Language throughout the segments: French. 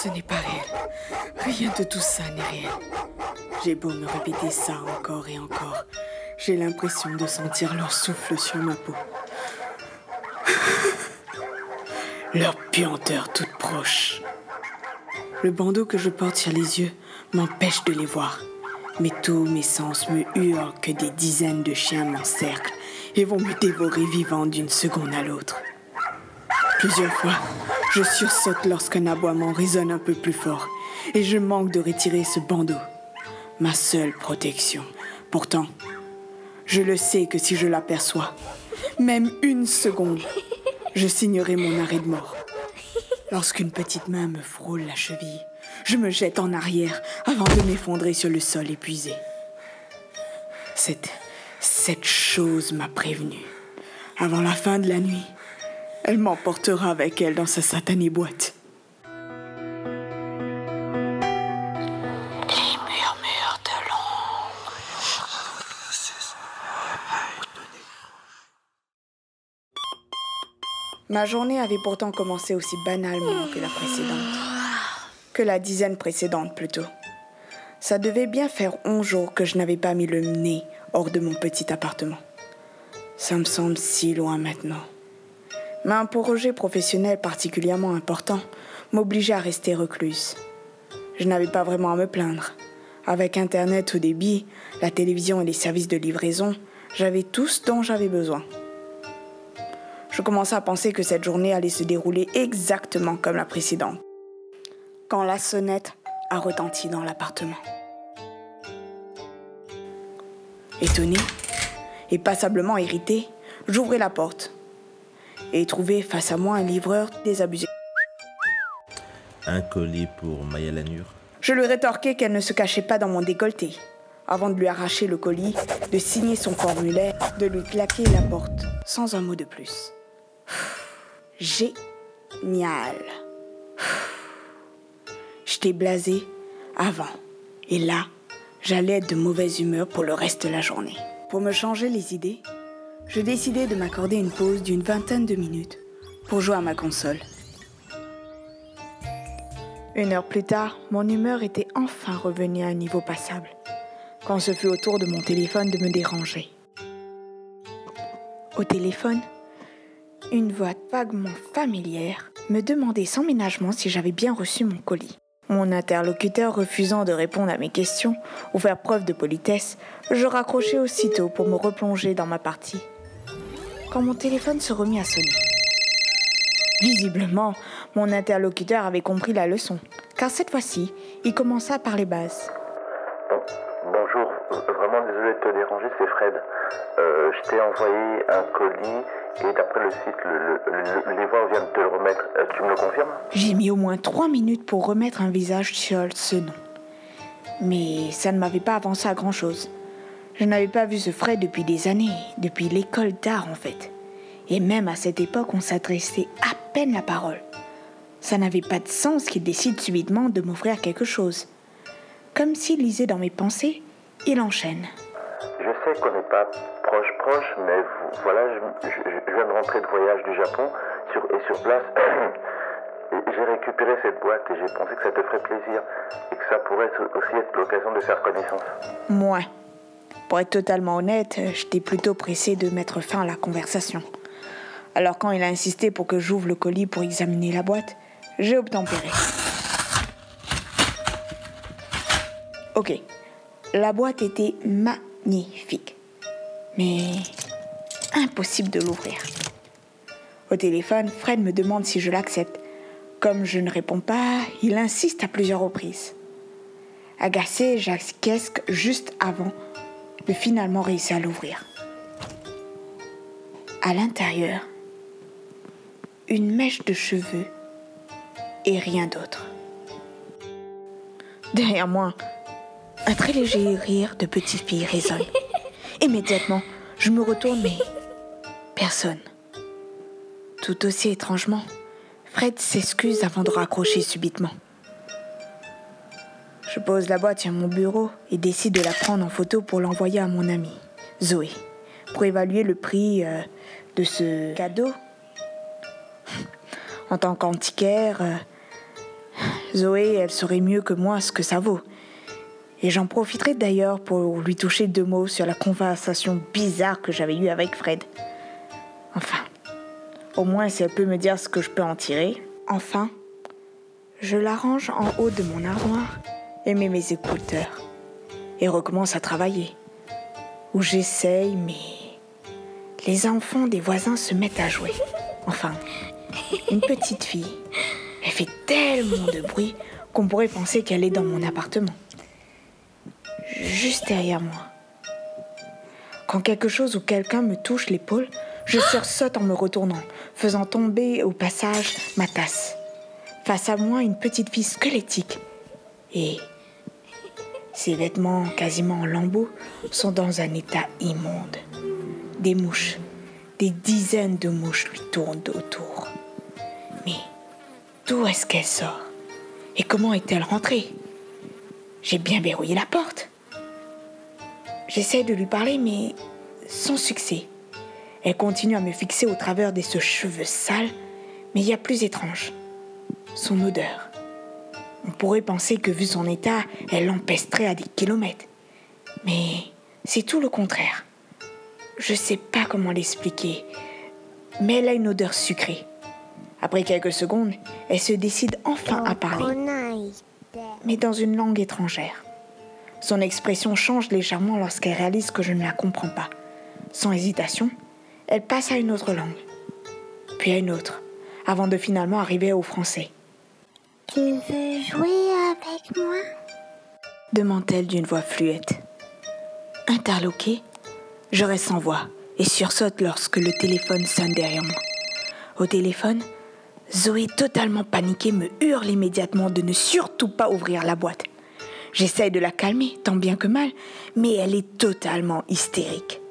Ce n'est pas réel. Rien de tout ça n'est réel. J'ai beau me répéter ça encore et encore. J'ai l'impression de sentir leur souffle sur ma peau. Leur puanteur toute proche. Le bandeau que je porte sur les yeux m'empêche de les voir. Mais tous mes sens me hurlent que des dizaines de chiens m'encerclent et vont me dévorer vivant d'une seconde à l'autre. Plusieurs fois, je sursaute lorsqu'un aboiement résonne un peu plus fort et je manque de retirer ce bandeau, ma seule protection. Pourtant, je le sais que si je l'aperçois, même une seconde, je signerai mon arrêt de mort. Lorsqu'une petite main me frôle la cheville, je me jette en arrière avant de m'effondrer sur le sol épuisé. Cette, cette chose m'a prévenu. Avant la fin de la nuit, elle m'emportera avec elle dans sa satanée boîte. Les murmures de l'ombre. Ma journée avait pourtant commencé aussi banalement que la précédente. Que la dizaine précédente plutôt. Ça devait bien faire onze jours que je n'avais pas mis le nez hors de mon petit appartement. Ça me semble si loin maintenant. Mais un projet professionnel particulièrement important m'obligeait à rester recluse. Je n'avais pas vraiment à me plaindre. Avec Internet au débit, la télévision et les services de livraison, j'avais tout ce dont j'avais besoin. Je commençais à penser que cette journée allait se dérouler exactement comme la précédente. Quand la sonnette a retenti dans l'appartement. Étonné et passablement irrité, j'ouvrais la porte et trouvai face à moi un livreur désabusé. Un colis pour Maya Lanure. Je lui rétorquai qu'elle ne se cachait pas dans mon décolleté, avant de lui arracher le colis, de signer son formulaire, de lui claquer la porte, sans un mot de plus. Génial. J'étais blasé avant, et là, j'allais être de mauvaise humeur pour le reste de la journée. Pour me changer les idées, je décidai de m'accorder une pause d'une vingtaine de minutes pour jouer à ma console. Une heure plus tard, mon humeur était enfin revenue à un niveau passable, quand ce fut au tour de mon téléphone de me déranger. Au téléphone, une voix vaguement familière me demandait sans ménagement si j'avais bien reçu mon colis. Mon interlocuteur refusant de répondre à mes questions ou faire preuve de politesse, je raccrochai aussitôt pour me replonger dans ma partie. Quand mon téléphone se remit à sonner. Visiblement, mon interlocuteur avait compris la leçon, car cette fois-ci, il commença par les bases. Bon, bonjour, vraiment désolé de te déranger, c'est Fred. Euh, je t'ai envoyé un colis et d'après le site, le, le, le, le livreur vient de te le remettre. Euh, tu me le confirmes? J'ai mis au moins trois minutes pour remettre un visage sur ce nom. Mais ça ne m'avait pas avancé à grand-chose. Je n'avais pas vu ce Fred depuis des années, depuis l'école d'art en fait. Et même à cette époque, on s'adressait à peine la parole. Ça n'avait pas de sens qu'il décide subitement de m'offrir quelque chose. Comme s'il lisait dans mes pensées, il enchaîne. Je sais qu'on n'est pas proche proche, mais voilà, je, je- je viens de rentrer de voyage du Japon sur, et sur place, j'ai récupéré cette boîte et j'ai pensé que ça te ferait plaisir et que ça pourrait aussi être l'occasion de faire connaissance. Moi, pour être totalement honnête, j'étais plutôt pressé de mettre fin à la conversation. Alors quand il a insisté pour que j'ouvre le colis pour examiner la boîte, j'ai obtempéré. Ok, la boîte était magnifique, mais impossible de l'ouvrir. Au téléphone, Fred me demande si je l'accepte. Comme je ne réponds pas, il insiste à plusieurs reprises. Agacé, j'acquiesce juste avant de finalement réussir à l'ouvrir. À l'intérieur, une mèche de cheveux et rien d'autre. Derrière moi, un très léger rire de petite fille résonne. Immédiatement, je me retourne, mais personne. Tout aussi étrangement, Fred s'excuse avant de raccrocher subitement. Je pose la boîte sur mon bureau et décide de la prendre en photo pour l'envoyer à mon amie, Zoé, pour évaluer le prix euh, de ce cadeau. En tant qu'antiquaire, euh, Zoé, elle saurait mieux que moi ce que ça vaut. Et j'en profiterai d'ailleurs pour lui toucher deux mots sur la conversation bizarre que j'avais eue avec Fred. Enfin, au moins si elle peut me dire ce que je peux en tirer. Enfin, je l'arrange en haut de mon armoire et mes écouteurs. Et recommence à travailler. Où j'essaye, mais les enfants des voisins se mettent à jouer. Enfin, une petite fille. Elle fait tellement de bruit qu'on pourrait penser qu'elle est dans mon appartement. Juste derrière moi. Quand quelque chose ou quelqu'un me touche l'épaule, je sursaute en me retournant, faisant tomber au passage ma tasse. Face à moi, une petite fille squelettique. Et ses vêtements quasiment en lambeaux sont dans un état immonde. Des mouches, des dizaines de mouches lui tournent autour. Mais d'où est-ce qu'elle sort? Et comment est-elle rentrée? J'ai bien verrouillé la porte. J'essaie de lui parler, mais sans succès. Elle continue à me fixer au travers de ses cheveux sales, mais il y a plus étrange. Son odeur. On pourrait penser que vu son état, elle l'empesterait à des kilomètres. Mais c'est tout le contraire. Je sais pas comment l'expliquer, mais elle a une odeur sucrée. Après quelques secondes, elle se décide enfin à parler, mais dans une langue étrangère. Son expression change légèrement lorsqu'elle réalise que je ne la comprends pas. Sans hésitation, elle passe à une autre langue, puis à une autre, avant de finalement arriver au français. Tu veux jouer avec moi? Demande-t-elle d'une voix fluette. Interloquée, je reste sans voix et sursaute lorsque le téléphone sonne derrière moi. Au téléphone, Zoé, totalement paniquée, me hurle immédiatement de ne surtout pas ouvrir la boîte. J'essaie de la calmer, tant bien que mal, mais elle est totalement hystérique.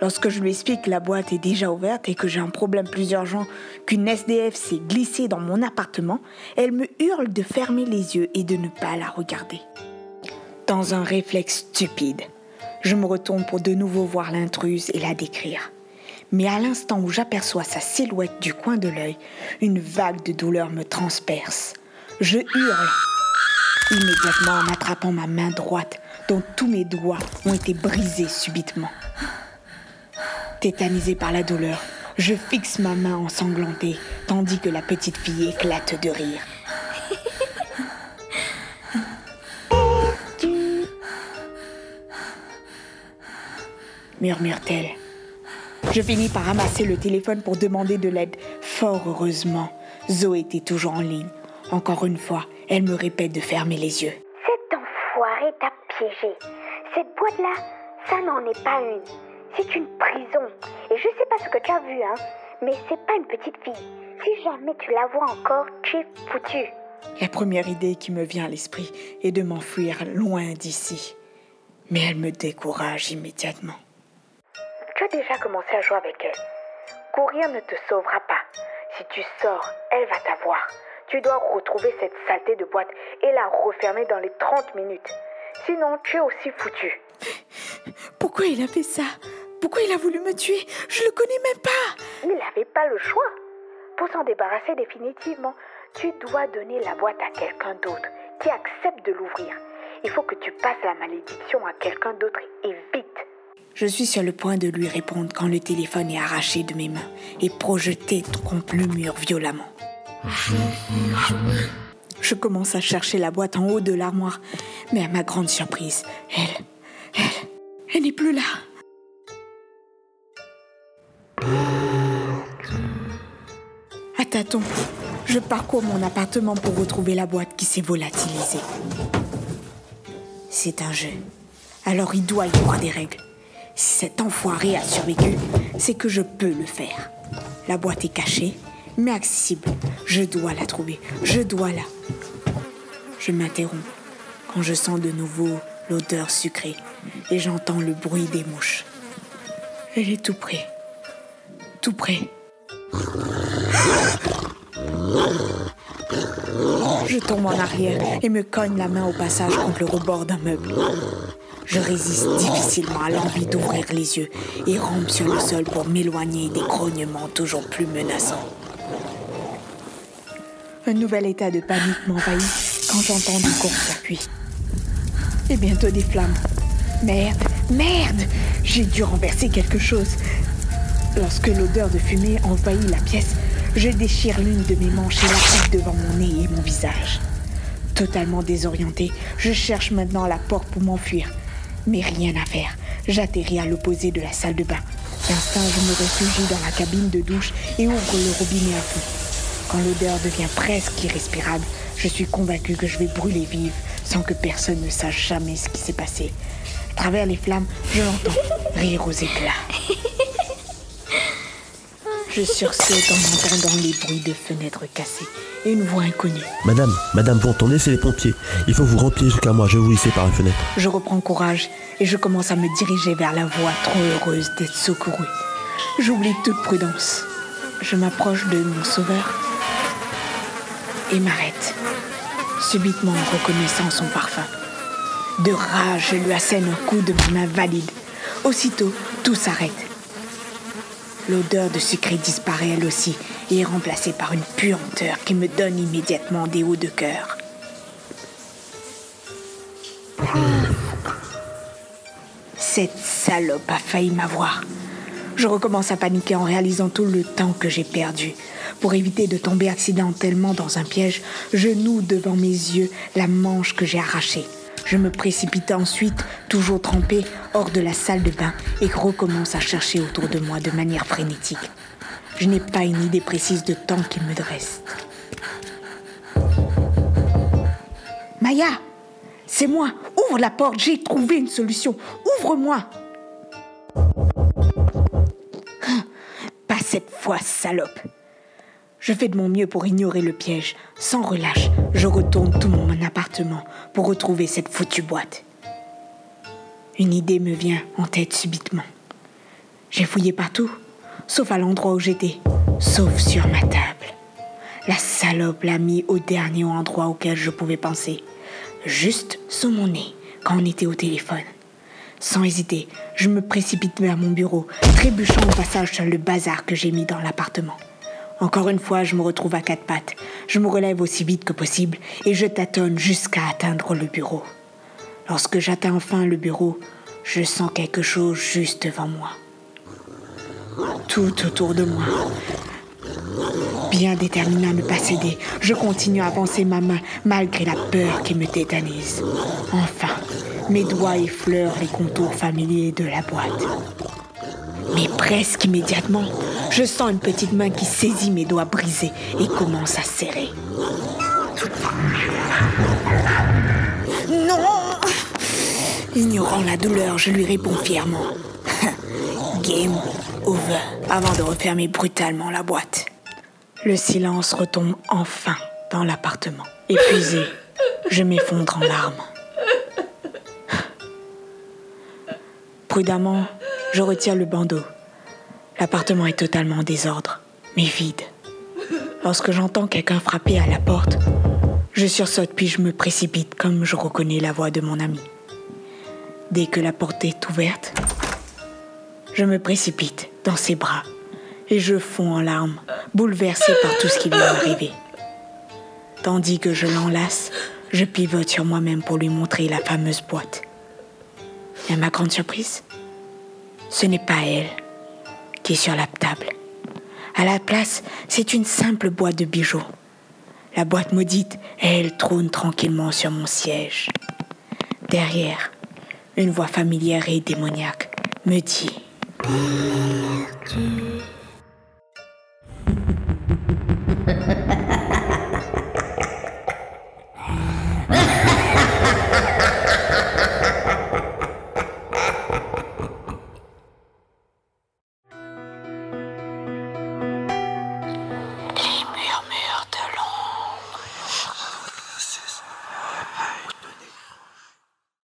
Lorsque je lui explique que la boîte est déjà ouverte et que j'ai un problème plus urgent qu'une SDF s'est glissée dans mon appartement, elle me hurle de fermer les yeux et de ne pas la regarder. Dans un réflexe stupide, je me retourne pour de nouveau voir l'intruse et la décrire. Mais à l'instant où j'aperçois sa silhouette du coin de l'œil, une vague de douleur me transperce. Je hurle immédiatement en attrapant ma main droite dont tous mes doigts ont été brisés subitement. Tétanisée par la douleur, je fixe ma main ensanglantée tandis que la petite fille éclate de rire. murmure-t-elle. Je finis par ramasser le téléphone pour demander de l'aide. Fort heureusement, Zoé était toujours en ligne. Encore une fois, elle me répète de fermer les yeux. Cet enfoiré t'a piégé. Cette boîte-là, ça n'en est pas une. C'est une prison. Et je sais pas ce que tu as vu, hein, mais c'est pas une petite fille. Si jamais tu la vois encore, tu es foutu. La première idée qui me vient à l'esprit est de m'enfuir loin d'ici. Mais elle me décourage immédiatement. Tu as déjà commencé à jouer avec elle. Courir ne te sauvera pas. Si tu sors, elle va t'avoir. Tu dois retrouver cette saleté de boîte et la refermer dans les 30 minutes. Sinon, tu es aussi foutu. Pourquoi il a fait ça? Pourquoi il a voulu me tuer? Je le connais même pas Il n'avait pas le choix. Pour s'en débarrasser définitivement, tu dois donner la boîte à quelqu'un d'autre qui accepte de l'ouvrir. Il faut que tu passes la malédiction à quelqu'un d'autre et vite. Je suis sur le point de lui répondre quand le téléphone est arraché de mes mains et projeté contre le mur violemment. Je commence à chercher la boîte en haut de l'armoire, mais à ma grande surprise, elle, elle, elle n'est plus là. Je parcours mon appartement pour retrouver la boîte qui s'est volatilisée. C'est un jeu. Alors il doit y avoir des règles. Si cet enfoiré a survécu, c'est que je peux le faire. La boîte est cachée, mais accessible. Je dois la trouver. Je dois la. Je m'interromps quand je sens de nouveau l'odeur sucrée et j'entends le bruit des mouches. Elle est tout près. Tout près. Je tombe en arrière et me cogne la main au passage contre le rebord d'un meuble. Je résiste difficilement à l'envie d'ouvrir les yeux et rampe sur le sol pour m'éloigner des grognements toujours plus menaçants. Un nouvel état de panique m'envahit quand j'entends du court-circuit. Et bientôt des flammes. Merde, merde J'ai dû renverser quelque chose. Lorsque l'odeur de fumée envahit la pièce, je déchire l'une de mes manches et la coupe devant mon nez et mon visage. Totalement désorienté, je cherche maintenant la porte pour m'enfuir. Mais rien à faire. J'atterris à l'opposé de la salle de bain. D'instinct, je me réfugie dans la cabine de douche et ouvre le robinet à feu. Quand l'odeur devient presque irrespirable, je suis convaincue que je vais brûler vive sans que personne ne sache jamais ce qui s'est passé. À travers les flammes, je l'entends rire aux éclats. Je sursaute en entendant les bruits de fenêtres cassées et une voix inconnue. Madame, madame, vous entendez, c'est les pompiers. Il faut vous remplir jusqu'à moi, je vous hisser par la fenêtre. Je reprends courage et je commence à me diriger vers la voie trop heureuse d'être secourue. J'oublie toute prudence. Je m'approche de mon sauveur et m'arrête, subitement en reconnaissant son parfum. De rage, je lui assène un coup de ma main valide. Aussitôt, tout s'arrête. L'odeur de sucré disparaît elle aussi et est remplacée par une puanteur qui me donne immédiatement des hauts de cœur. Cette salope a failli m'avoir. Je recommence à paniquer en réalisant tout le temps que j'ai perdu. Pour éviter de tomber accidentellement dans un piège, je noue devant mes yeux la manche que j'ai arrachée. Je me précipite ensuite, toujours trempé, hors de la salle de bain et recommence à chercher autour de moi de manière frénétique. Je n'ai pas une idée précise de temps qu'il me reste. Maya, c'est moi. Ouvre la porte, j'ai trouvé une solution. Ouvre-moi. Pas cette fois, salope. Je fais de mon mieux pour ignorer le piège. Sans relâche, je retourne tout mon appartement pour retrouver cette foutue boîte. Une idée me vient en tête subitement. J'ai fouillé partout, sauf à l'endroit où j'étais, sauf sur ma table. La salope l'a mis au dernier endroit auquel je pouvais penser, juste sous mon nez, quand on était au téléphone. Sans hésiter, je me précipite vers mon bureau, trébuchant au passage sur le bazar que j'ai mis dans l'appartement. Encore une fois, je me retrouve à quatre pattes. Je me relève aussi vite que possible et je tâtonne jusqu'à atteindre le bureau. Lorsque j'atteins enfin le bureau, je sens quelque chose juste devant moi. Tout autour de moi. Bien déterminé à ne pas céder, je continue à avancer ma main malgré la peur qui me tétanise. Enfin, mes doigts effleurent les contours familiers de la boîte. Mais presque immédiatement, je sens une petite main qui saisit mes doigts brisés et commence à serrer. Non Ignorant la douleur, je lui réponds fièrement. Game over, avant de refermer brutalement la boîte. Le silence retombe enfin dans l'appartement. Épuisé, je m'effondre en larmes. Prudemment, je retire le bandeau. L'appartement est totalement en désordre, mais vide. Lorsque j'entends quelqu'un frapper à la porte, je sursaute puis je me précipite comme je reconnais la voix de mon ami. Dès que la porte est ouverte, je me précipite dans ses bras et je fonds en larmes, bouleversé par tout ce qui vient d'arriver. Tandis que je l'enlace, je pivote sur moi-même pour lui montrer la fameuse boîte. Et à ma grande surprise, ce n'est pas elle qui est sur la table. À la place, c'est une simple boîte de bijoux. La boîte maudite, elle trône tranquillement sur mon siège. Derrière, une voix familière et démoniaque me dit.